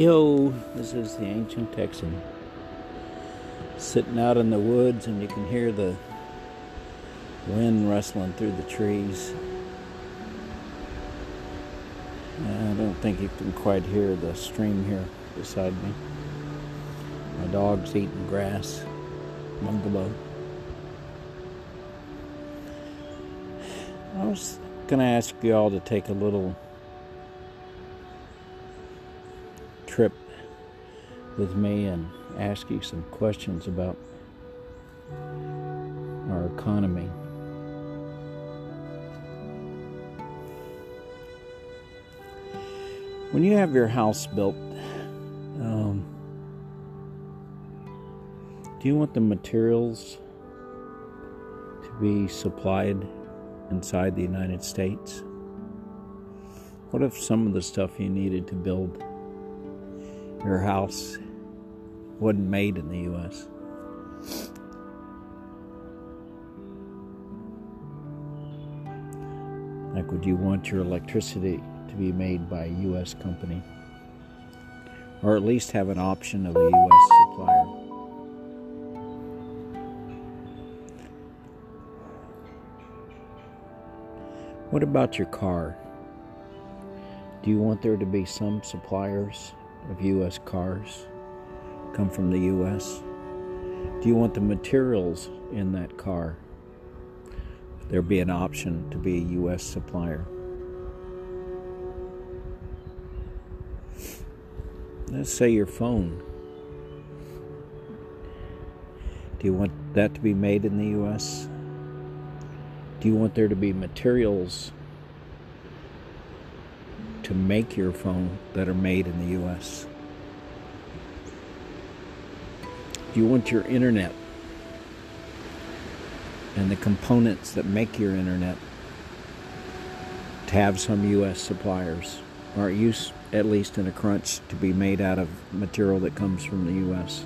Yo, this is the ancient Texan. Sitting out in the woods, and you can hear the wind rustling through the trees. I don't think you can quite hear the stream here beside me. My dog's eating grass, bungalow. I was going to ask you all to take a little trip with me and ask you some questions about our economy. When you have your house built, um, do you want the materials to be supplied inside the United States? What if some of the stuff you needed to build your house wasn't made in the U.S. Like, would you want your electricity to be made by a U.S. company? Or at least have an option of a U.S. supplier? What about your car? Do you want there to be some suppliers of U.S. cars come from the U.S.? Do you want the materials in that car? There be an option to be a U.S. supplier. Let's say your phone. Do you want that to be made in the U.S.? Do you want there to be materials to make your phone that are made in the US? Do you want your internet and the components that make your internet to have some US suppliers? Or least, at least in a crunch to be made out of material that comes from the US?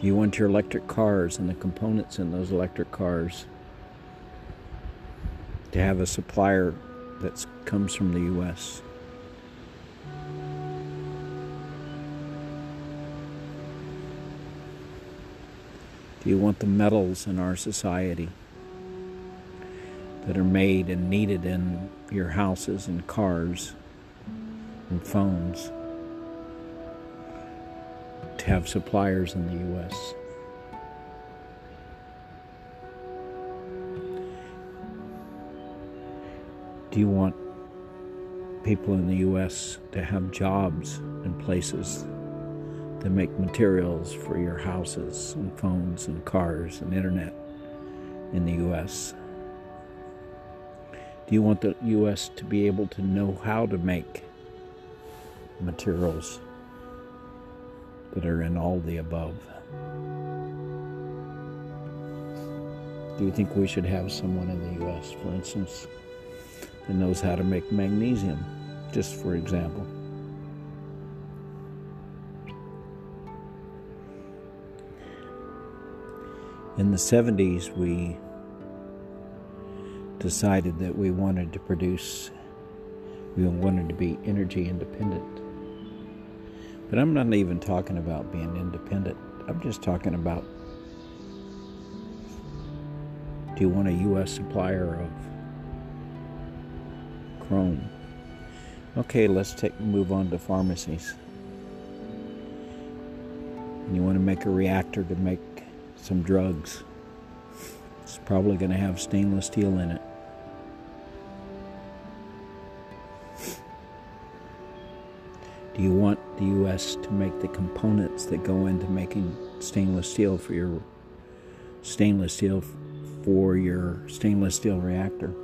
Do you want your electric cars and the components in those electric cars to have a supplier that comes from the U.S. Do you want the metals in our society that are made and needed in your houses and cars and phones to have suppliers in the U.S.? Do you want people in the U.S. to have jobs and places that make materials for your houses and phones and cars and internet in the U.S.? Do you want the U.S. to be able to know how to make materials that are in all the above? Do you think we should have someone in the U.S., for instance? That knows how to make magnesium, just for example. In the 70s, we decided that we wanted to produce, we wanted to be energy independent. But I'm not even talking about being independent. I'm just talking about do you want a U.S. supplier of chrome. Okay, let's take move on to pharmacies. And you want to make a reactor to make some drugs. It's probably going to have stainless steel in it. Do you want the U.S. to make the components that go into making stainless steel for your stainless steel for your stainless steel reactor?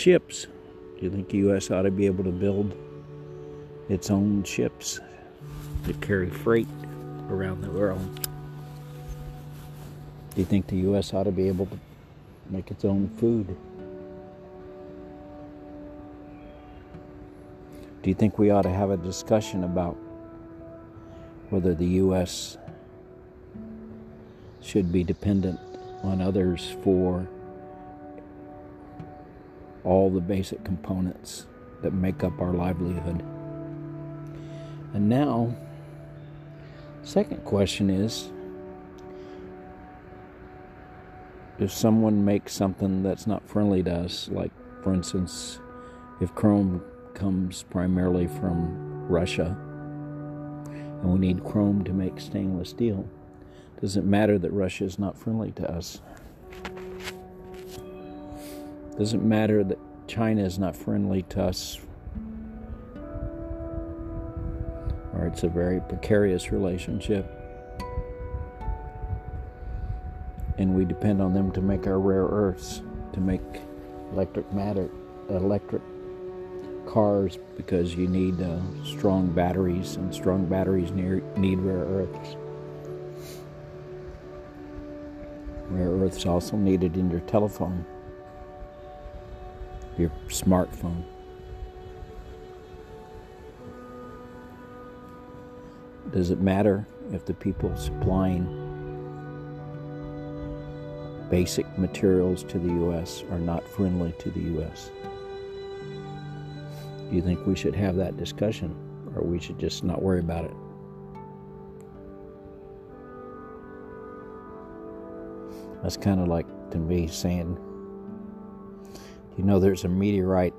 Ships. Do you think the U.S. ought to be able to build its own ships to carry freight around the world? Do you think the U.S. ought to be able to make its own food? Do you think we ought to have a discussion about whether the U.S. should be dependent on others for all the basic components that make up our livelihood. And now, second question is if someone makes something that's not friendly to us, like for instance, if chrome comes primarily from Russia and we need chrome to make stainless steel, does it matter that Russia is not friendly to us? Does it matter that China is not friendly to us? Or it's a very precarious relationship. And we depend on them to make our rare earths, to make electric matter, electric cars because you need uh, strong batteries, and strong batteries near, need rare earths. Rare earths also needed in your telephone, your smartphone. Does it matter if the people supplying basic materials to the U.S. are not friendly to the U.S.? Do you think we should have that discussion or we should just not worry about it? That's kind of like to me saying, you know, there's a meteorite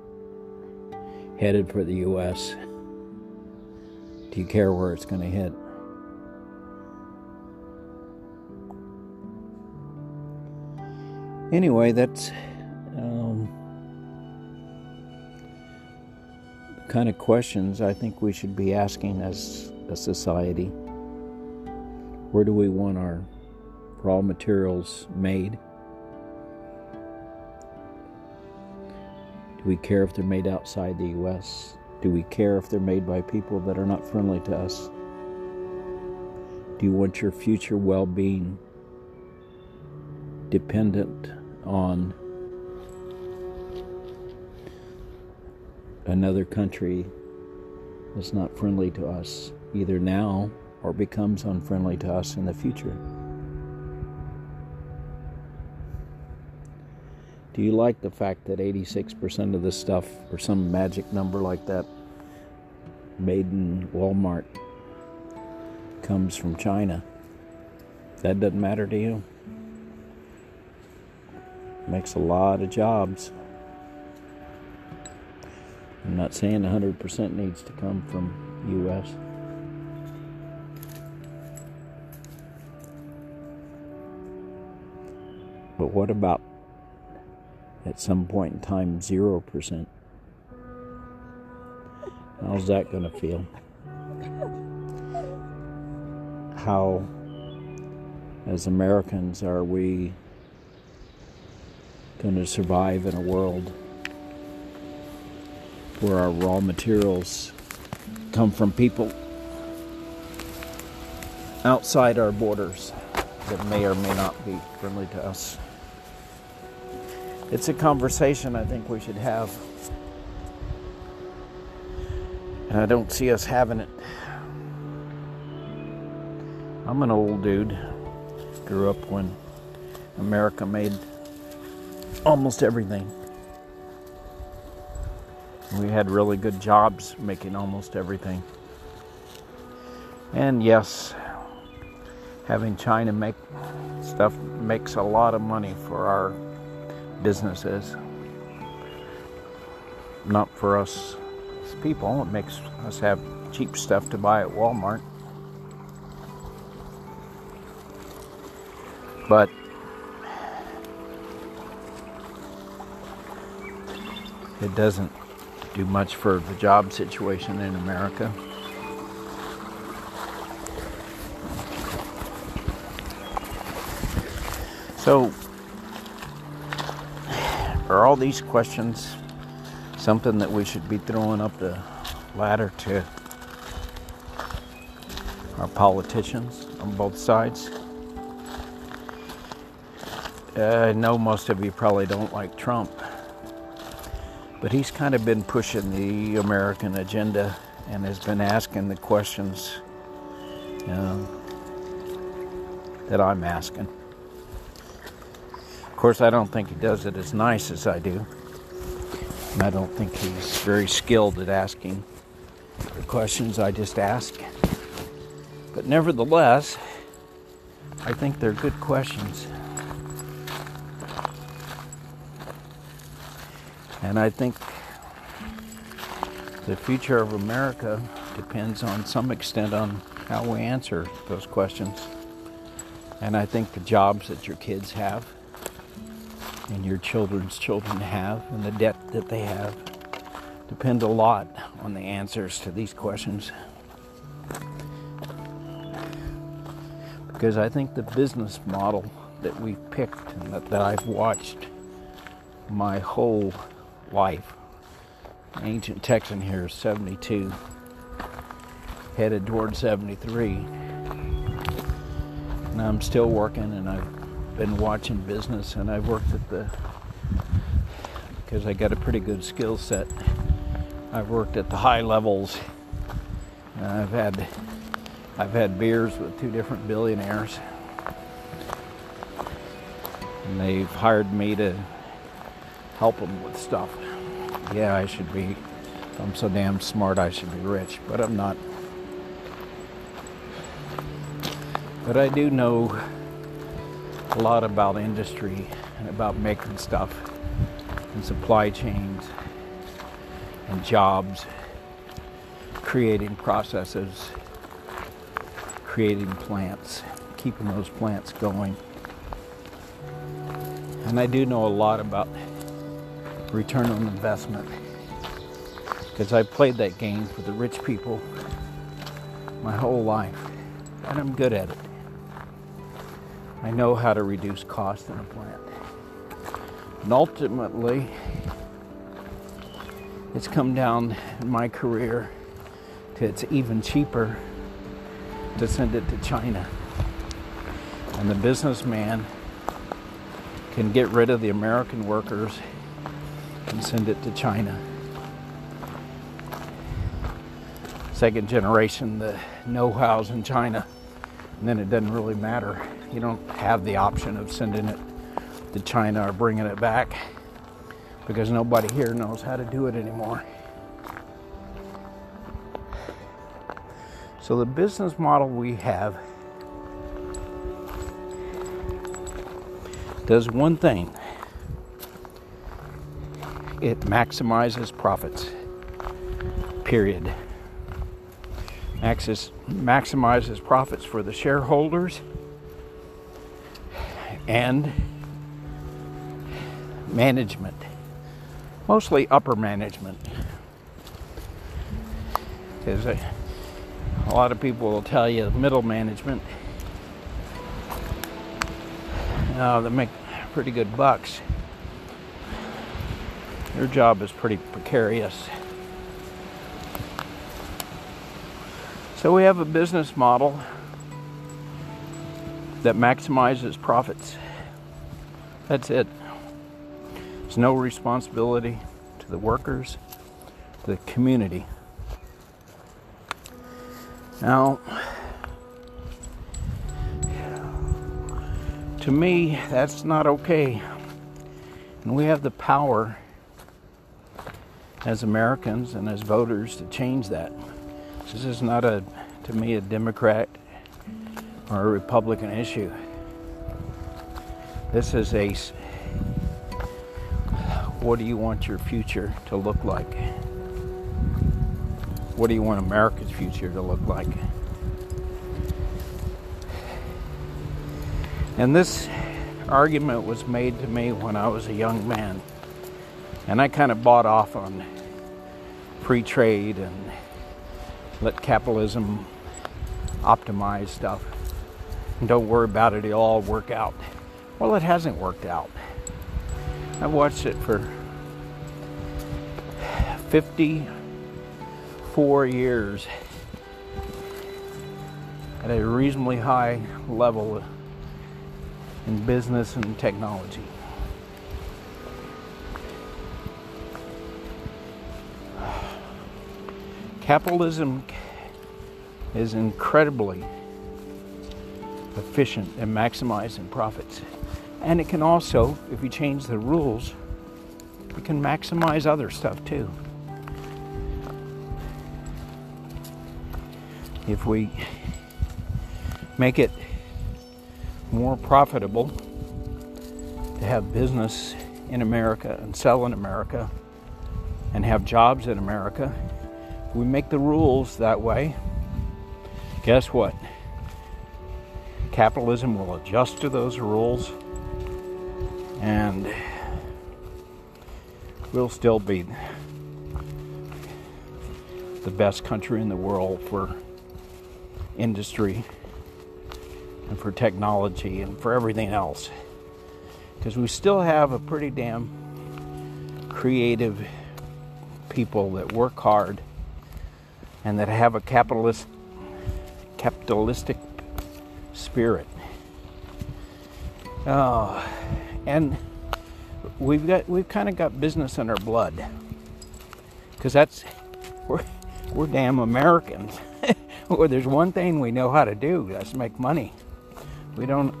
headed for the U.S. Do you care where it's going to hit? Anyway, that's um, the kind of questions I think we should be asking as a society. Where do we want our raw materials made? Do we care if they're made outside the U.S.? Do we care if they're made by people that are not friendly to us? Do you want your future well being dependent on another country that's not friendly to us, either now or becomes unfriendly to us in the future? Do you like the fact that 86% of this stuff, or some magic number like that, made in Walmart comes from China? That doesn't matter to you? Makes a lot of jobs. I'm not saying 100% needs to come from US. But what about at some point in time 0%. How's that going to feel? How, as Americans, are we going to survive in a world where our raw materials come from people outside our borders that may or may not be friendly to us? It's a conversation I think we should have. And I don't see us having it. I'm an old dude. Grew up when America made almost everything. We had really good jobs making almost everything. And yes, having China make stuff makes a lot of money for our businesses. Not for us as people. It makes us have cheap stuff to buy at Walmart. But it doesn't do much for the job situation in America. So are all these questions something that we should be throwing up the ladder to our politicians on both sides? Uh, I know most of you probably don't like Trump, but he's kind of been pushing the American agenda and has been asking the questions know, that I'm asking course, I don't think he does it as nice as I do. And I don't think he's very skilled at asking the questions I just ask. But nevertheless, I think they're good questions. And I think the future of America depends on some extent on how we answer those questions. And I think the jobs that your kids have and your children's children have and the debt that they have depend a lot on the answers to these questions. Because I think the business model that we've picked and that, that I've watched my whole life, ancient Texan here, 72, headed toward 73. And I'm still working and I've been watching business and I've worked at the because I got a pretty good skill set. I've worked at the high levels. Uh, I've had I've had beers with two different billionaires. And they've hired me to help them with stuff. Yeah, I should be I'm so damn smart I should be rich, but I'm not. But I do know a lot about industry and about making stuff and supply chains and jobs, creating processes, creating plants, keeping those plants going. And I do know a lot about return on investment because I played that game for the rich people my whole life and I'm good at it. I know how to reduce cost in a plant. And ultimately, it's come down in my career to it's even cheaper to send it to China. And the businessman can get rid of the American workers and send it to China. Second generation, the know how's in China, and then it doesn't really matter you don't have the option of sending it to China or bringing it back because nobody here knows how to do it anymore. So, the business model we have does one thing it maximizes profits. Period. Maxis, maximizes profits for the shareholders and management, mostly upper management. Because a, a lot of people will tell you middle management, uh, they make pretty good bucks. Their job is pretty precarious. So we have a business model that maximizes profits. That's it. There's no responsibility to the workers, to the community. Now, to me, that's not okay. And we have the power as Americans and as voters to change that. This is not a, to me, a Democrat or a Republican issue. This is a what do you want your future to look like? What do you want America's future to look like? And this argument was made to me when I was a young man. And I kind of bought off on free trade and let capitalism optimize stuff don't worry about it, it'll all work out. Well, it hasn't worked out. I've watched it for 54 years at a reasonably high level in business and technology. Capitalism is incredibly efficient and maximizing profits. And it can also, if you change the rules, we can maximize other stuff too. If we make it more profitable to have business in America and sell in America and have jobs in America, if we make the rules that way. Guess what? Capitalism will adjust to those rules and we'll still be the best country in the world for industry and for technology and for everything else. Because we still have a pretty damn creative people that work hard and that have a capitalist capitalistic spirit. Oh, and we've got we've kind of got business in our blood because that's we're we're damn Americans. well, there's one thing we know how to do that's make money. We don't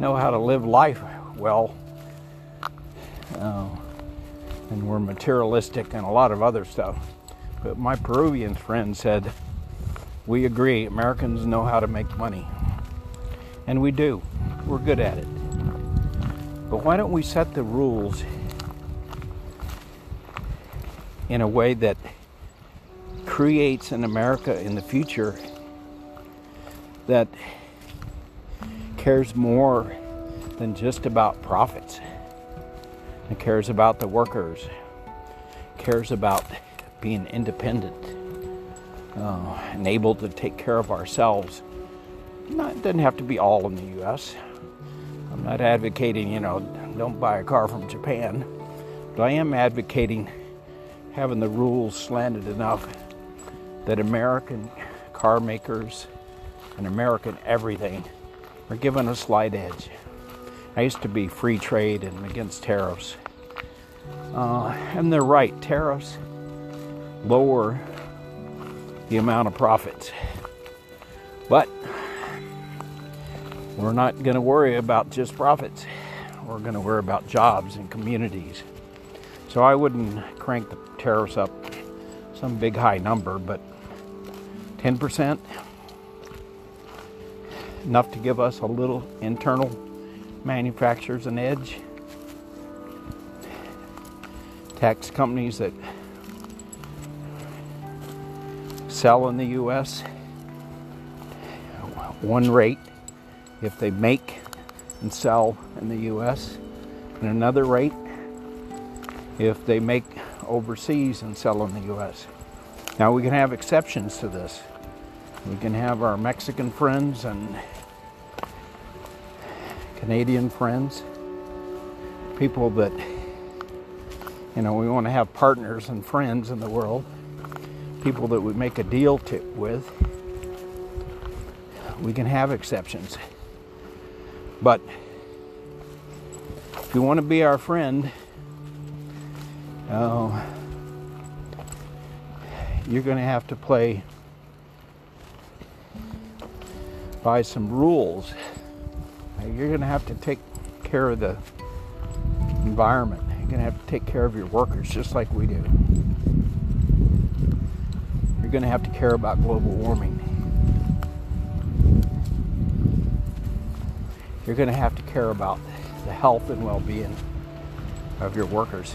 know how to live life well. Uh, and we're materialistic and a lot of other stuff. But my Peruvian friend said, We agree, Americans know how to make money. And we do, we're good at it. But why don't we set the rules in a way that creates an America in the future that cares more than just about profits? It cares about the workers, cares about being independent uh, and able to take care of ourselves. Not, it doesn't have to be all in the U.S. I'm not advocating, you know, don't buy a car from Japan, but I am advocating having the rules slanted enough that American car makers and American everything are given a slight edge. I used to be free trade and against tariffs. Uh, and they're right, tariffs lower the amount of profits. But we're not going to worry about just profits. We're going to worry about jobs and communities. So I wouldn't crank the tariffs up some big high number, but 10%, enough to give us a little internal manufacturers an edge. Tax companies that sell in the U.S. one rate if they make and sell in the U.S., and another rate if they make overseas and sell in the U.S. Now we can have exceptions to this. We can have our Mexican friends and Canadian friends, people that, you know, we want to have partners and friends in the world, people that we make a deal to, with. We can have exceptions. But if you want to be our friend, uh, you're going to have to play by some rules you're going to have to take care of the environment. You're going to have to take care of your workers just like we do. You're going to have to care about global warming. You're going to have to care about the health and well being of your workers.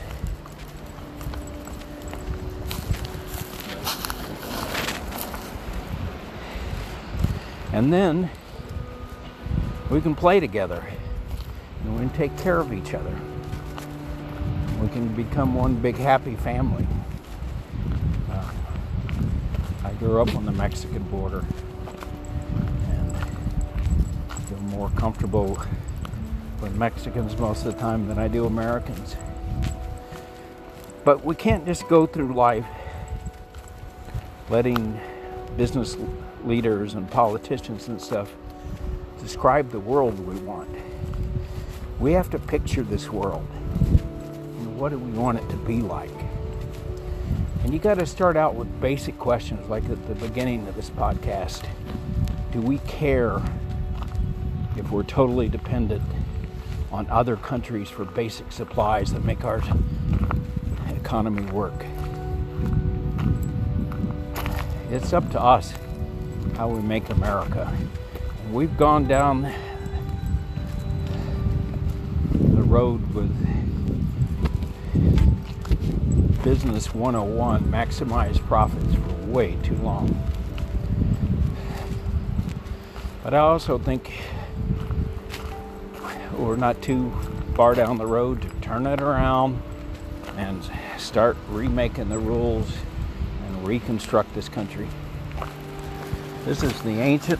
And then we can play together and we can take care of each other. We can become one big happy family. Uh, I grew up on the Mexican border and feel more comfortable with Mexicans most of the time than I do Americans. But we can't just go through life letting business leaders and politicians and stuff describe the world we want. We have to picture this world. And what do we want it to be like? And you got to start out with basic questions like at the beginning of this podcast. Do we care if we're totally dependent on other countries for basic supplies that make our economy work. It's up to us how we make America. We've gone down the road with Business 101, maximize profits, for way too long. But I also think we're not too far down the road to turn it around and start remaking the rules and reconstruct this country. This is the ancient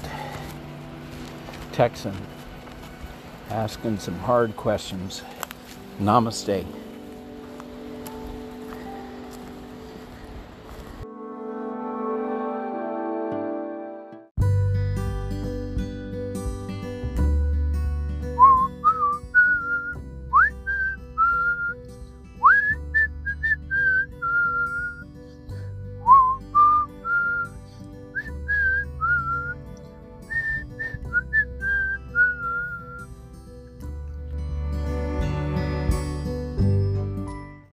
Texan asking some hard questions. Namaste.